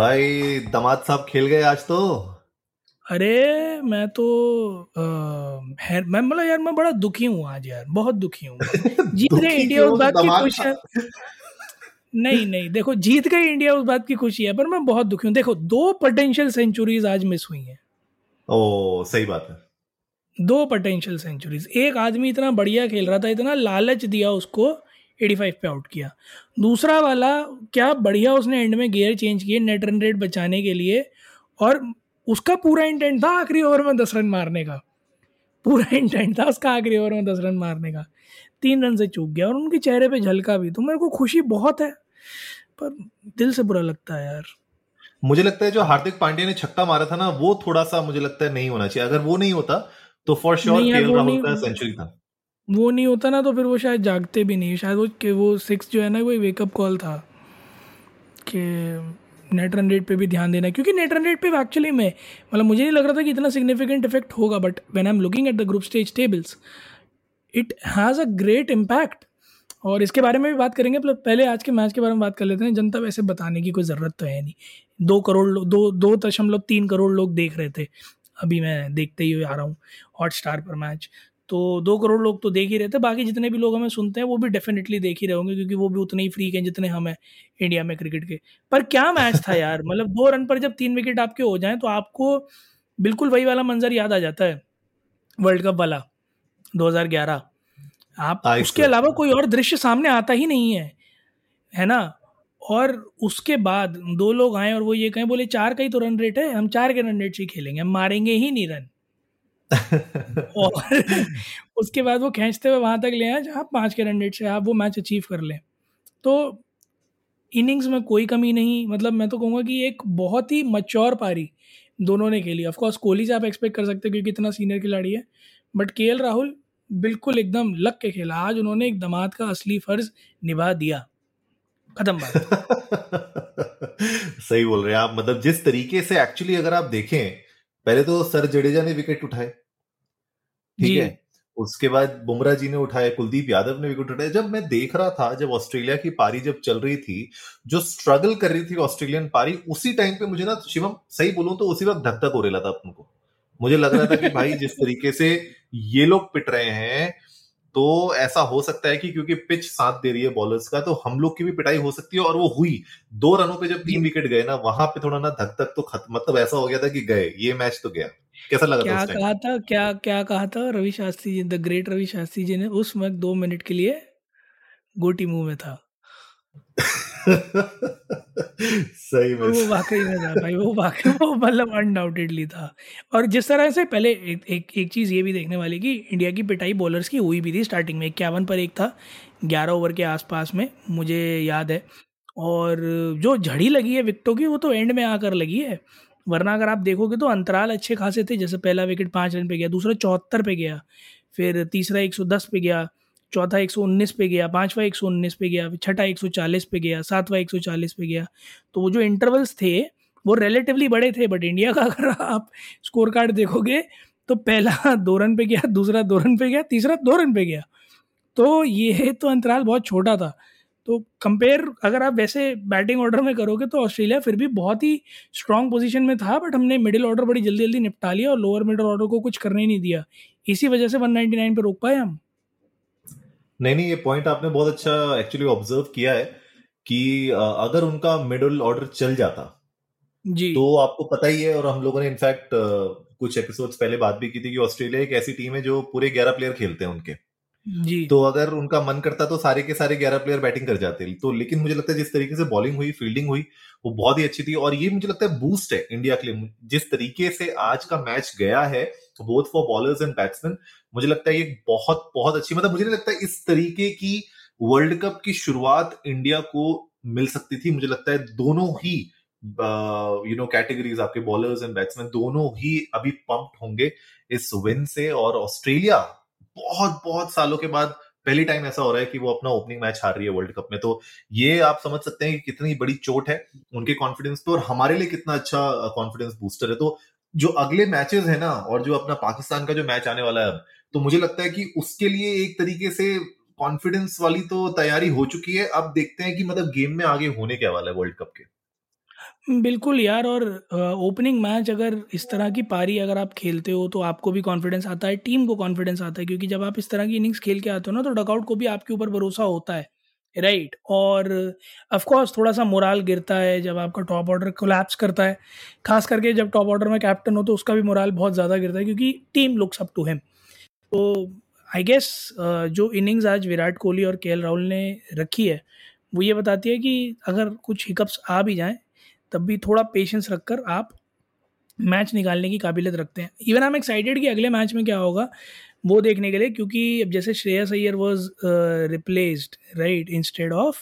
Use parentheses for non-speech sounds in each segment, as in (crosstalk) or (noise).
भाई दामाद साहब खेल गए आज तो। अरे मैं तो आ, है मैं मतलब यार मैं बड़ा दुखी हूँ आज यार बहुत दुखी हूँ। (laughs) जीत गए इंडिया उस बात की खुशी है। (laughs) नहीं नहीं देखो जीत गई इंडिया उस बात की खुशी है पर मैं बहुत दुखी हूँ। देखो दो पोटेंशियल सेंचुरीज आज मिस हुई हैं। ओ सही बात है। दो पोटेंशियल सेंचुरीज एक आदमी इतना बढ़िया खेल रहा था इतना लालच दिया उसको 85 पे आउट किया। दूसरा वाला क्या बढ़िया उसने एंड में गियर चेंज किए नेट रन रेट बचाने के लिए और उसका पूरा इंटेंट था आखिरी ओवर में दस रन मारने का। पूरा इंटेंट था उसका आखिरी ओवर में दस रन मारने का। तीन रन से चूक गया और उनके चेहरे पे झलका भी तो मेरे को खुशी बहुत है पर दिल से बुरा लगता है यार। मुझे लगता है जो हार्दिक पांड्या ने छक्का मारा था ना वो थोड़ा सा मुझे लगता है नहीं होना चाहिए। अगर वो नहीं होता तो फॉर श्योर नहीं यार, के वो राहुल का सेंचुरी था। वो नहीं होता ना तो फिर वो शायद जागते भी नहीं। शायद वो कि वो सिक्स जो है ना वो वेकअप कॉल था कि नेट रन रेट पे भी ध्यान देना क्योंकि नेट रन रेट पे एक्चुअली में मतलब मुझे नहीं लग रहा था कि इतना सिग्निफिकेंट इफ़ेक्ट होगा but when I am looking at the group stage tables it has a great impact और इसके बारे में भी बात करेंगे पर पहले आज के मैच के बारे में बात कर लेते हैं। जनता वैसे बताने की कोई ज़रूरत तो है नहीं। दो करोड़ लोग दो दो दशमलव तीन करोड़ लोग देख रहे थे। अभी मैं देखते ही आ रहा हूँ हॉट स्टार पर मैच तो दो करोड़ लोग तो देख ही रहे थे। बाकी जितने भी लोग हमें सुनते हैं वो भी डेफिनेटली देख ही रहे होंगे क्योंकि वो भी उतने ही फ्रीक हैं जितने हम हैं इंडिया में क्रिकेट के। पर क्या मैच था यार? (laughs) मतलब दो रन पर जब तीन विकेट आपके हो जाएँ तो आपको बिल्कुल वही वाला मंजर याद आ जाता है वर्ल्ड कप वाला 2011 आप I उसके अलावा कोई और दृश्य सामने आता ही नहीं है है ना? और उसके बाद दो लोग आए और वो ये कहें बोले चार का ही तो रन रेट है हम चार के रन रेट से ही खेलेंगे हम मारेंगे ही नहीं रन और उसके बाद वो खींचते हुए वहाँ तक ले आए, जहाँ पाँच के रन रेट से आप वो मैच अचीव कर लें। तो इनिंग्स में कोई कमी नहीं मतलब मैं तो कहूँगा कि एक बहुत ही मच्योर पारी दोनों ने खेली। ऑफकोर्स कोहली से आप एक्सपेक्ट कर सकते हैं क्योंकि इतना सीनियर खिलाड़ी है बट के राहुल बिल्कुल एकदम लग के खेला। आज उन्होंने एक दमाद का असली फ़र्ज़ निभा दिया। खत्म बात। (laughs) सही बोल रहे हैं आप। मतलब जिस तरीके से एक्चुअली अगर आप देखें पहले तो सर जडेजा ने विकेट उठाए। ठीक है? उसके बाद बुमराह जी ने उठाए कुलदीप यादव ने विकेट उठाया जब मैं देख रहा था जब ऑस्ट्रेलिया की पारी जब चल रही थी जो स्ट्रगल कर रही थी ऑस्ट्रेलियन पारी उसी टाइम पे मुझे ना शिवम सही बोलूँ तो उसी वक्त धक्का को हो रहा था अपन को। मुझे लग रहा था कि भाई जिस तरीके से ये लोग पिट रहे हैं तो ऐसा हो सकता है कि क्योंकि पिच साथ दे रही है बॉलर्स का तो हम लोग की भी पिटाई हो सकती है और वो हुई। दो रनों पे जब तीन विकेट गए ना वहाँ पे थोड़ा ना धक धक तो खत्म मतलब ऐसा हो गया था कि गए ये मैच तो गया। कैसा लगा क्या कहा था क्या क्या कहा था रवि शास्त्री जी द ग्रेट रवि शास्त्री जी ने? उस वक्त दो मिनट के लिए गोटी मुँह में था। सही और वो वाकई में था भाई वो वाकई वो मतलब अनडाउटेडली था। और जिस तरह से पहले एक एक, एक चीज़ ये भी देखने वाली कि इंडिया की पिटाई बॉलर्स की हुई भी थी स्टार्टिंग में इक्यावन पर एक था ग्यारह ओवर के आसपास में मुझे याद है। और जो झड़ी लगी है विकटों की वो तो एंड में आकर लगी है। वरना अगर आप देखोगे तो अंतराल अच्छे खासे थे जैसे पहला विकेट पाँच रन पे गया दूसरा चौहत्तर पे गया फिर तीसरा एक सौ दस पे गया चौथा एक सौ उन्नीस पे गया, पांचवा एक सौ उन्नीस पे गया छठा एक सौ चालीस पे गया, सातवा एक सौ चालीस पे गया। तो वो जो इंटरवल्स थे, वो रिलेटिवली बड़े थे बट इंडिया का अगर आप स्कोर कार्ड देखोगे तो पहला दो रन पे गया, दूसरा दो रन पे गया, तीसरा दो रन पे गया। तो ये तो अंतराल बहुत छोटा था। तो कंपेयर अगर आप वैसे बैटिंग ऑर्डर में करोगे तो ऑस्ट्रेलिया फिर भी बहुत ही स्ट्रांग पोजीशन में था बट हमने मिडिल ऑर्डर बड़ी जल्दी जल्दी निपटा लिया और लोअर मिडिल ऑर्डर को कुछ करने ही नहीं दिया। इसी वजह से 199 पे रोक पाए हम। नहीं नहीं ये पॉइंट आपने बहुत अच्छा एक्चुअली ऑब्ज़र्व किया है कि अगर उनका मिडल ऑर्डर चल जाता जी। तो आपको पता ही है और हम लोगों ने इनफैक्ट कुछ एपिसोड्स पहले बात भी की थी कि ऑस्ट्रेलिया एक ऐसी टीम है जो पूरे 11 प्लेयर खेलते हैं उनके। जी। तो अगर उनका मन करता तो सारे के सारे 11 प्लेयर बैटिंग कर जाते। तो लेकिन मुझे लगता है जिस तरीके से बॉलिंग हुई फील्डिंग हुई वो बहुत ही अच्छी थी और ये मुझे लगता है बूस्ट है इंडिया के लिए। जिस तरीके से आज का मैच गया है both for bowlers and batsman मुझे लगता है ये बहुत बहुत अच्छी मतलब मुझे नहीं लगता इस तरीके की वर्ल्ड कप की शुरुआत इंडिया को मिल सकती थी। मुझे लगता है दोनों ही यू नो कैटेगरीज आपके बॉलर्स एंड बैट्समैन दोनों ही अभी पंप्ड होंगे इस विन से। और ऑस्ट्रेलिया बहुत बहुत सालों के बाद पहली टाइम ऐसा हो रहा है कि वो अपना ओपनिंग मैच हार रही है वर्ल्ड कप में। तो ये आप समझ सकते हैं कि कितनी बड़ी चोट है उनके कॉन्फिडेंस पे और हमारे लिए कितना अच्छा कॉन्फिडेंस बूस्टर है। तो जो अगले मैचेस है ना और जो अपना पाकिस्तान का जो मैच आने वाला है अब तो मुझे लगता है कि उसके लिए एक तरीके से कॉन्फिडेंस वाली तो तैयारी हो चुकी है। अब देखते हैं कि मतलब गेम में आगे होने क्या वाला है वर्ल्ड कप के। बिल्कुल यार, और ओपनिंग मैच अगर इस तरह की पारी अगर आप खेलते हो तो आपको भी कॉन्फिडेंस आता है टीम को कॉन्फिडेंस आता है, क्योंकि जब आप इस तरह की इनिंग्स खेल के आते हो ना तो डकआउट को भी आपके ऊपर भरोसा होता है राइट right. और ऑफ़ कोर्स थोड़ा सा मोराल गिरता है जब आपका टॉप ऑर्डर कोलैप्स करता है। खास करके जब टॉप ऑर्डर में कैप्टन हो तो उसका भी मोराल बहुत ज़्यादा गिरता है, क्योंकि team looks up to him तो आई गेस जो इनिंग्स आज विराट कोहली और के राहुल ने रखी है, वो ये बताती है कि अगर कुछ हिकअप्स आ भी जाएँ, तब भी थोड़ा पेशेंस रखकर आप मैच निकालने की काबिलियत रखते हैं। इवन आई एम एक्साइटेड कि अगले मैच में क्या होगा, वो देखने के लिए, क्योंकि अब जैसे Shreyas Iyer was replaced right instead of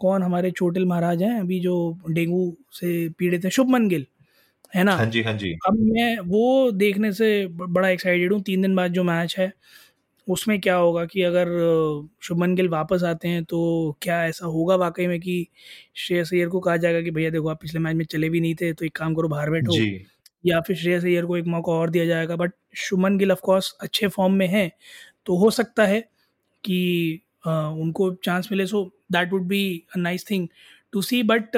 कौन हमारे चोटिल महाराज हैं, अभी जो डेंगू से पीड़ित हैं, शुभमन गिल। है ना? हाँ जी हाँ जी। अब मैं वो देखने से बड़ा एक्साइटेड हूँ। तीन दिन बाद जो मैच है उसमें क्या होगा कि अगर शुभमन गिल वापस आते हैं तो क्या ऐसा होगा वाकई में कि श्रेयस अय्यर को कहा जाएगा कि भैया देखो आप पिछले मैच में चले भी नहीं थे तो एक काम करो बाहर बैठो। या फिर श्रेयस अय्यर को एक मौका और दिया जाएगा। But Shubman Gill of course अच्छे फॉर्म में है तो हो सकता है कि uh, उनको चांस मिले। So that would be a nice thing to see but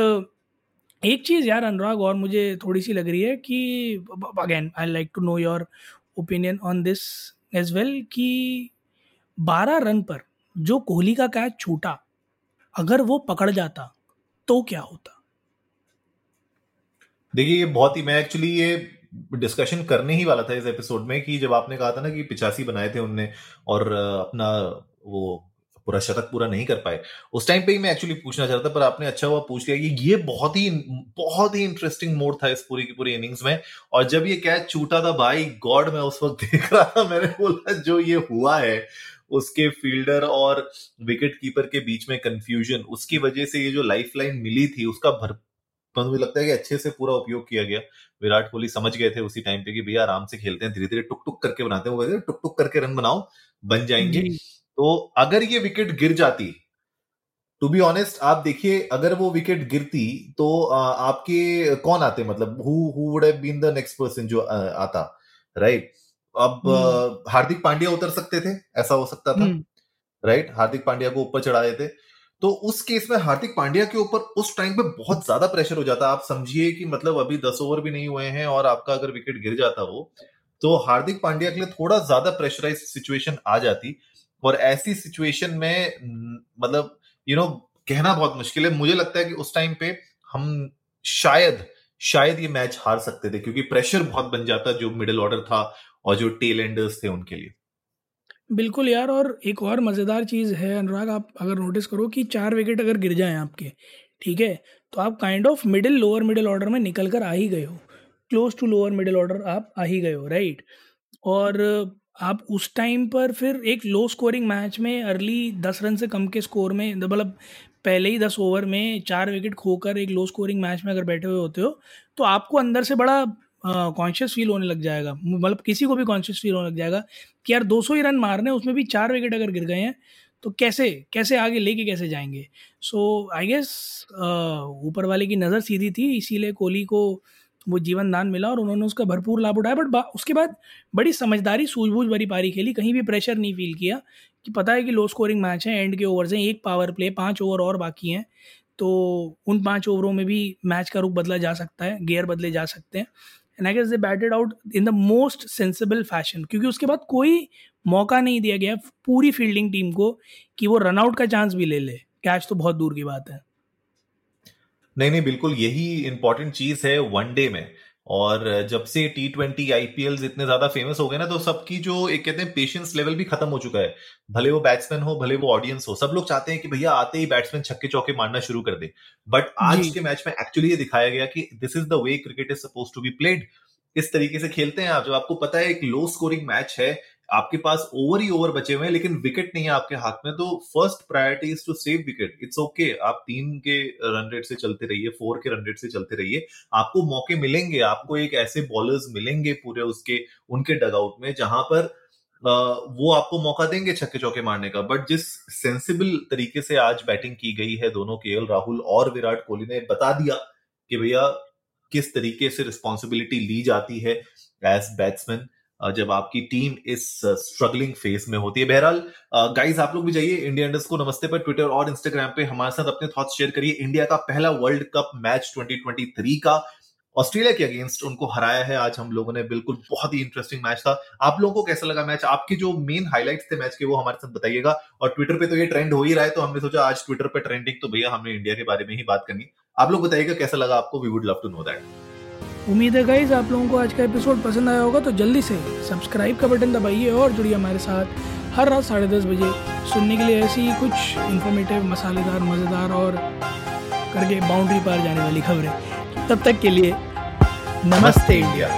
एक चीज़ यार, अनुराग, और मुझे थोड़ी सी लग रही है कि again I like to know your opinion on this as well कि 12 रन पर जो कोहली का कैच छूटा, अगर वो पकड़ जाता तो क्या होता? देखिए, ये बहुत ही, मैं एक्चुअली ये डिस्कशन करने ही वाला था इस एपिसोड में कि जब आपने कहा था ना कि पिचासी बनाए थे उनने और अपना वो पूरा शतक पूरा नहीं कर पाए। उस टाइम पे ही मैं एक्चुअली पूछना चाहता था, पर आपने अच्छा हुआ पूछ लिया। कि ये बहुत ही बहुत ही इंटरेस्टिंग मोड था इस पूरी की पूरी इनिंग्स में। और जब ये कैच छूटा था, भाई गॉड मैं उस वक्त देख रहा था, मैंने बोला, जो ये हुआ है, उसके फील्डर और विकेट कीपर के बीच में कंफ्यूजन उसकी वजह से ये जो लाइफ लाइन मिली थी, उसका भर तो मुझे लगता है कि अच्छे से पूरा उपयोग किया गया। विराट कोहली समझ गए थे उसी टाइम पे कि भैया आराम से खेलते हैं धीरे धीरे टुक टुक करके बनाते हैं। टुक टुक करके रन बनाओ, बन जाएँगे। तो अगर ये विकेट गिर जाती टू बी ऑनेस्ट आप देखिए अगर वो विकेट गिरती तो आपके कौन आते? मतलब who who would have been the next person जो आता राइट अब हम्म। हार्दिक पांड्या उतर सकते थे ऐसा हो सकता था राइट हम्म। हार्दिक पांड्या को ऊपर चढ़ा देते तो उस केस में हार्दिक पांड्या के ऊपर उस टाइम पे बहुत ज़्यादा प्रेशर हो जाता। आप समझिए कि मतलब अभी दस ओवर भी नहीं हुए हैं और आपका अगर विकेट गिर जाता वो तो हार्दिक पांड्या के लिए थोड़ा ज़्यादा प्रेशराइज सिचुएशन आ जाती। और ऐसी सिचुएशन में मतलब यू नो कहना बहुत मुश्किल है। मुझे लगता है कि उस टाइम पे हम शायद शायद ये मैच हार सकते थे, क्योंकि प्रेशर बहुत बन जाता जो मिडिल ऑर्डर था और जो टेल एंडर्स थे उनके लिए। बिल्कुल यार, और एक और मज़ेदार चीज़ है, अनुराग, आप अगर नोटिस करो कि चार विकेट अगर गिर जाएँ आपके, ठीक है तो आप kind of middle lower middle order में निकल कर आ ही गए हो। Close to lower middle order आप आ ही गए हो राइट और आप उस टाइम पर फिर एक लो स्कोरिंग मैच में अर्ली दस रन से कम के स्कोर में मतलब पहले ही दस ओवर में चार विकेट खोकर एक लो स्कोरिंग मैच में अगर बैठे हुए होते हो तो आपको अंदर से बड़ा कॉन्शियस फील होने लग जाएगा। मतलब किसी को भी कॉन्शियस फील होने लग जाएगा कि यार 200 ही रन मारने उसमें भी चार विकेट अगर गिर गए हैं तो कैसे कैसे आगे लेके कैसे जाएँगे? सो आई गेस ऊपर वाले की नज़र सीधी थी, इसीलिए कोहली को वो जीवन दान मिला और उन्होंने उसका भरपूर लाभ उठाया। बट उसके बाद बड़ी समझदारी, सूझबूझ भरी पारी खेली। कहीं भी प्रेशर नहीं फील किया कि पता है कि लो स्कोरिंग मैच है एंड के ओवर्स हैं, एक पावर प्ले पाँच ओवर और बाकी हैं। तो उन पाँच ओवरों में भी मैच का रुख बदला जा सकता है गेयर बदले जा सकते हैं। And I guess they batted out in the most sensible fashion क्योंकि उसके बाद कोई मौका नहीं दिया गया पूरी फील्डिंग टीम को कि वो रनआउट का चांस भी ले ले। कैच तो बहुत दूर की बात है। नहीं नहीं बिल्कुल यही इंपॉर्टेंट चीज़ है वनडे में। और जब से टी ट्वेंटी आईपीएल इतने ज़्यादा फ़ेमस हो गए ना तो सबकी जो एक कहते हैं पेशेंस लेवल भी खत्म हो चुका है। भले वो बैट्समैन हो भले वो ऑडियंस हो सब लोग चाहते हैं कि भैया आते ही बैट्समैन छक्के चौके मारना शुरू कर दे। बट आज के मैच में एक्चुअली ये दिखाया गया कि this is the way cricket is suppose to be played इस तरीके से खेलते हैं आप जब आपको पता है एक लो स्कोरिंग मैच है आपके पास ओवर ही ओवर बचे हुए हैं, लेकिन विकेट नहीं है आपके हाथ में तो first priority is to save wicket it's okay आप तीन के रन रेट से चलते रहिए फोर के रन रेट से चलते रहिए। आपको मौके मिलेंगे, आपको एक ऐसे बॉलर्स मिलेंगे पूरे उसके, उनके डगआउट में, जहाँ पर वो आपको मौका देंगे छक्के चौके मारने का। बट जिस सेंसिबल तरीके से आज बैटिंग की गई है दोनों के, राहुल और विराट कोहली ने बता दिया कि भैया, किस तरीके से रिस्पॉन्सिबिलिटी ली जाती है एज बैट्समैन जब आपकी टीम इस स्ट्रगलिंग फ़ेज़ में होती है। बहरहाल गाइस आप लोग भी जाइए इंडिया इंडस को नमस्ते पर ट्विटर और इंस्टाग्राम पे हमारे साथ अपने थॉट्स शेयर करिए। इंडिया का पहला वर्ल्ड कप मैच 2023 का ऑस्ट्रेलिया के अगेंस्ट उनको हराया है। आज हम लोगों ने बिल्कुल बहुत ही इंटरेस्टिंग मैच था। आप लोगों को कैसा लगा मैच आपके जो मेन हाइलाइट्स थे मैच के, वो हमारे साथ बताइएगा। और ट्विटर पे तो ये ट्रेंड हो ही रहा है तो हमने सोचा आज ट्विटर पे ट्रेंडिंग तो भैया हमने इंडिया के बारे में ही बात करनी आप लोग बताइएगा कैसा लगा आपको? We would love to know that उम्मीद है गाइज़ आप लोगों को आज का एपिसोड पसंद आया होगा तो जल्दी से सब्सक्राइब का बटन दबाइए और जुड़िए हमारे साथ हर रात साढ़े दस बजे सुनने के लिए ऐसी ही कुछ इन्फॉर्मेटिव मसालेदार, मज़ेदार और करके बाउंड्री पार जाने वाली खबरें। तब तक के लिए नमस्ते इंडिया।